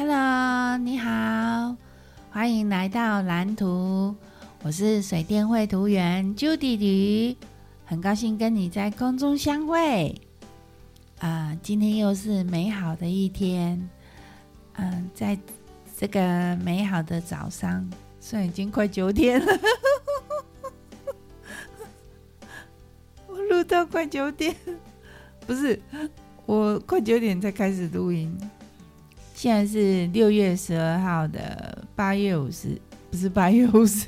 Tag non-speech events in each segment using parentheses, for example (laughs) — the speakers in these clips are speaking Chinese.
Hello，你好，欢迎来到蓝图。我是水电绘图员 Judy，很高兴跟你在空中相会。啊、今天又是美好的一天。嗯、在这个美好的早上，虽然已经快九点了，(laughs) 我录到快九点，不是，我快九点才开始录音。现在是六月十二号的八月五十，不是八月五十，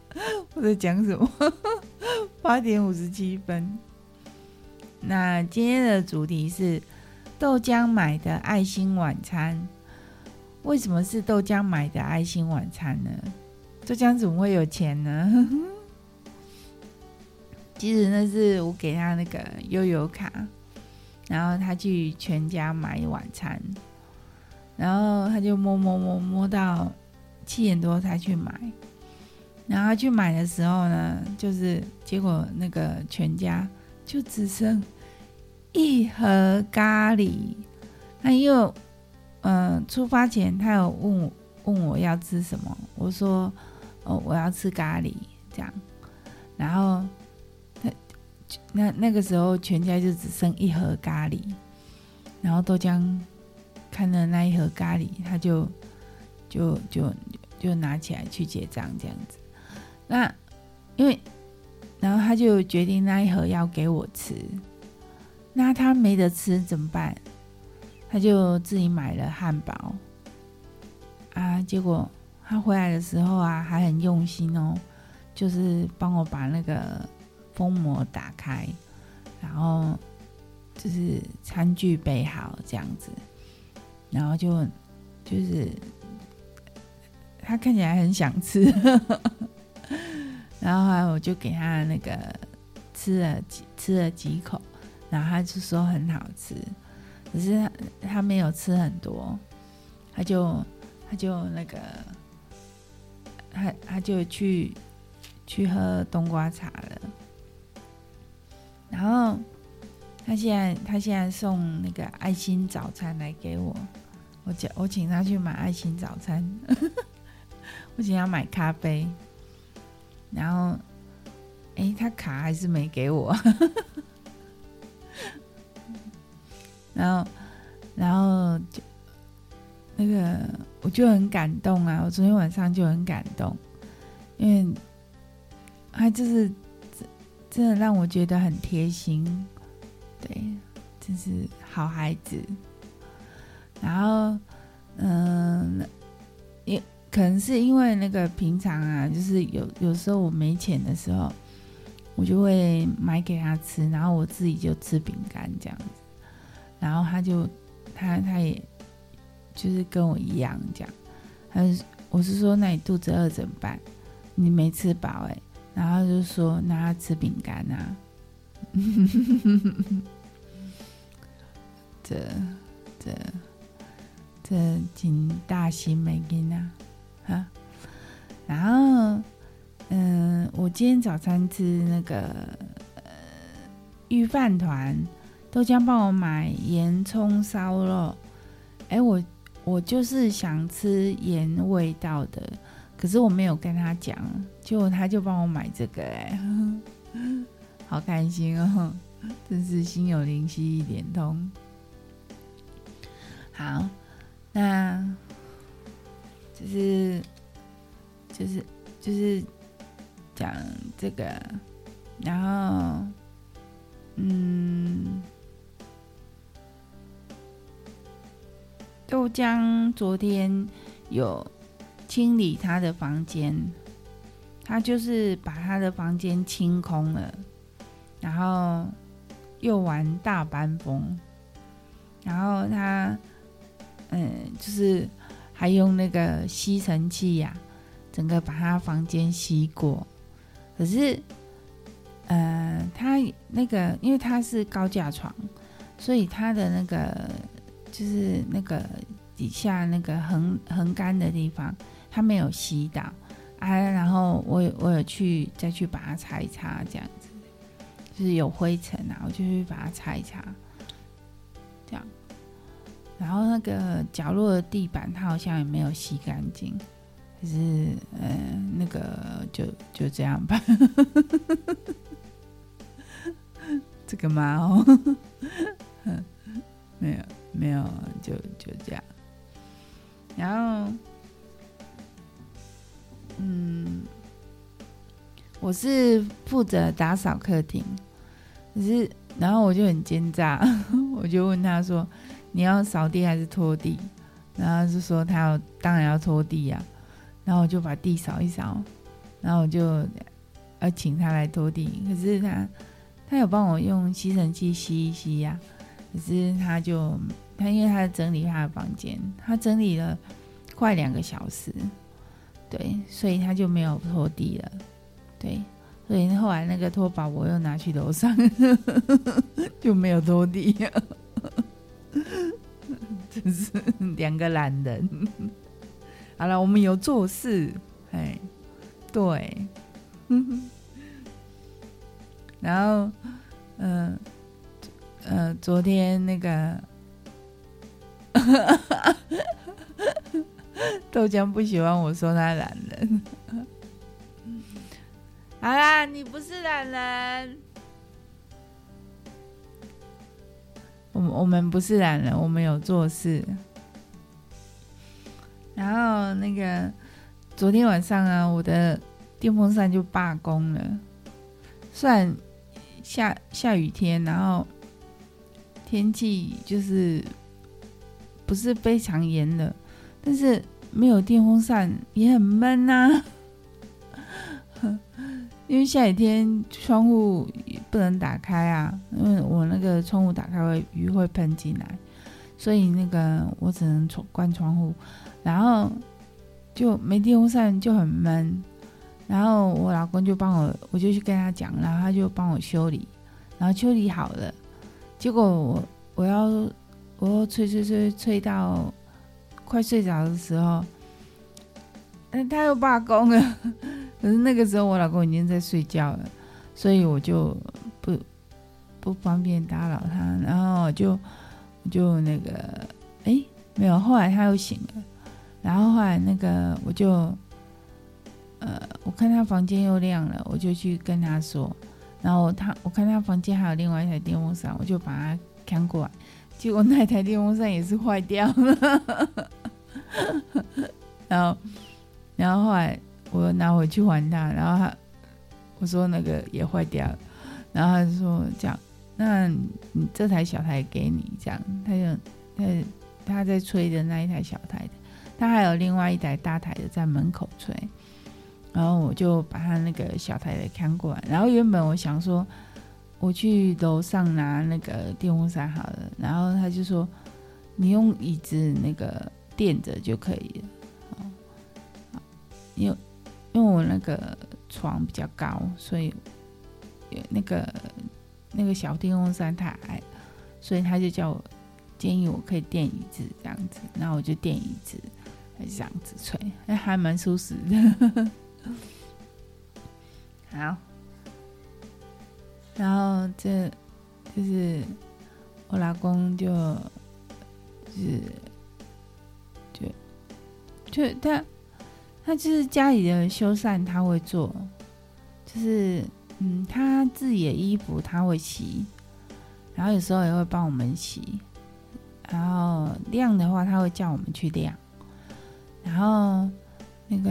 (laughs) 我在讲什么？(laughs) 八点五十七分。那今天的主题是豆浆买的爱心晚餐。为什么是豆浆买的爱心晚餐呢？豆浆怎么会有钱呢？(laughs) 其实那是我给他那个悠游卡，然后他去全家买晚餐。然后他就摸摸摸摸到七点多才去买，然后去买的时候呢，就是结果那个全家就只剩一盒咖喱。他又嗯、出发前他有问我问我要吃什么，我说哦我要吃咖喱这样，然后他那那个时候全家就只剩一盒咖喱，然后豆浆。看了那一盒咖喱，他就就就就拿起来去结账这样子。那因为，然后他就决定那一盒要给我吃。那他没得吃怎么办？他就自己买了汉堡。啊，结果他回来的时候啊，还很用心哦，就是帮我把那个封膜打开，然后就是餐具备好这样子。然后就就是他看起来很想吃，然后后来我就给他那个吃了几吃了几口，然后他就说很好吃，可是他他没有吃很多，他就他就那个他他就去去喝冬瓜茶了，然后他现在他现在送那个爱心早餐来给我。我叫我请他去买爱心早餐，(laughs) 我请他买咖啡，然后，哎、他卡还是没给我，(laughs) 然后，然后就那个我就很感动啊！我昨天晚上就很感动，因为他就是真的让我觉得很贴心，对，真是好孩子。然后，嗯，也可能是因为那个平常啊，就是有有时候我没钱的时候，我就会买给他吃，然后我自己就吃饼干这样子。然后他就他他也就是跟我一样这样，他就我是说，那你肚子饿怎么办？你没吃饱哎、欸，然后就说那他吃饼干啊，(laughs) 这这。这挺大心没给呢，哈。然后，嗯，我今天早餐吃那个呃御饭团，豆浆帮我买盐葱烧肉。哎，我我就是想吃盐味道的，可是我没有跟他讲，结果他就帮我买这个，哎，(laughs) 好开心哦，真是心有灵犀一点通。好。那，就是，就是，就是讲这个，然后，嗯，豆浆昨天有清理他的房间，他就是把他的房间清空了，然后又玩大班风，然后他。嗯，就是还用那个吸尘器呀，整个把他房间吸过。可是，呃，他那个因为他是高架床，所以他的那个就是那个底下那个横横杆的地方，他没有吸到啊。然后我我有去再去把它擦一擦，这样子，就是有灰尘啊，我就去把它擦一擦，这样。然后那个角落的地板，他好像也没有吸干净，可是、呃，那个就就这样吧。(laughs) 这个猫，(laughs) 没有没有，就就这样。然后，嗯，我是负责打扫客厅，可是然后我就很奸诈，(laughs) 我就问他说。你要扫地还是拖地？然后就说他要，当然要拖地呀、啊。然后我就把地扫一扫，然后我就要请他来拖地。可是他，他有帮我用吸尘器吸一吸呀、啊。可是他就他因为他在整理他的房间，他整理了快两个小时，对，所以他就没有拖地了。对，所以后来那个拖把我又拿去楼上，(laughs) 就没有拖地了。真是两个懒人。(laughs) 好了，我们有做事，哎，对，(laughs) 然后，嗯、呃，昨天那个 (laughs) 豆浆不喜欢我说他懒人。好啦，你不是懒人。我们我们不是懒人，我们有做事。然后那个昨天晚上啊，我的电风扇就罢工了。虽然下下雨天，然后天气就是不是非常炎热，但是没有电风扇也很闷呐。(laughs) 因为下雨天窗户不能打开啊，因为我那个窗户打开会鱼会喷进来，所以那个我只能关窗户，然后就没电风扇就很闷，然后我老公就帮我，我就去跟他讲，然后他就帮我修理，然后修理好了，结果我我要我要吹吹吹吹到快睡着的时候，嗯，他又罢工了。可 (laughs) 是那个时候我老公已经在睡觉了，所以我就不方便打扰他，然后就就那个哎没有，后来他又醒了，然后后来那个我就呃我看他房间又亮了，我就去跟他说，然后他我看他房间还有另外一台电风扇，我就把他扛过来，结果那台电风扇也是坏掉了，(laughs) 然后然后后来。我拿回去还他，然后他我说那个也坏掉了，然后他就说这样，那你这台小台给你这样，他就他他在吹的那一台小台的，他还有另外一台大台的在门口吹，然后我就把他那个小台的看过来，然后原本我想说我去楼上拿那个电风扇好了，然后他就说你用椅子那个垫着就可以了，哦，因为。因为我那个床比较高，所以有那个那个小电风扇太矮了，所以他就叫我建议我可以垫椅子这样子，然后我就垫椅子，还这样子吹，哎，还蛮舒适的。(laughs) 好，然后这就是我老公，就是就就他。他就是家里的修缮，他会做，就是嗯，他自己的衣服他会洗，然后有时候也会帮我们洗，然后晾的话他会叫我们去晾，然后那个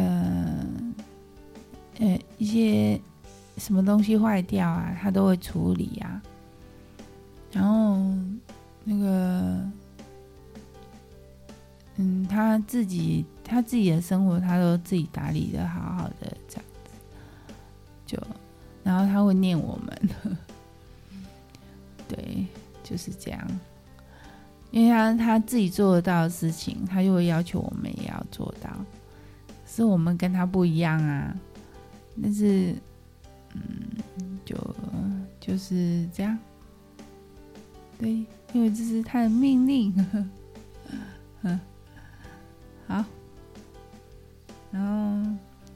呃一些什么东西坏掉啊，他都会处理啊，然后那个嗯，他自己。他自己的生活，他都自己打理的好好的，然后他会念我们，(laughs) 对，就是这样，因为他他自己做得到的事情，他就会要求我们也要做到，是我们跟他不一样啊，但是，嗯，就就是这样，对，因为这是他的命令，嗯，(laughs) 好。然后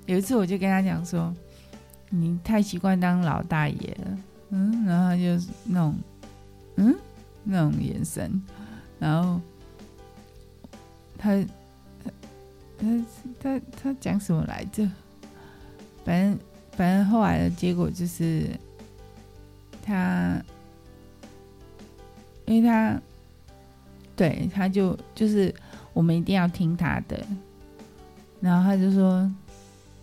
有一次，我就跟他讲说：“你太习惯当老大爷了。”嗯，然后他就那种，嗯，那种眼神。然后，他他他他讲什么来着？反正反正后来的结果就是他，因为他对他就就是我们一定要听他的，然后他就说：“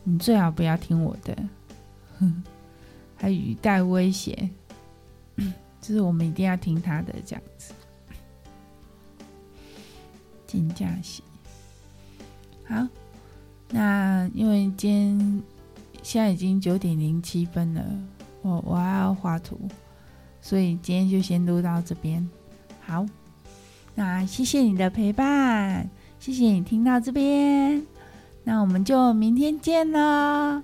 你最好不要听我的。” (laughs) 还语带威胁，(clears throat) 就是我们一定要听他的这样子。金假期，好，那因为今天现在已经九点零七分了，我我还要画图，所以今天就先录到这边。好，那谢谢你的陪伴，谢谢你听到这边，那我们就明天见喽，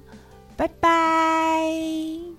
拜拜。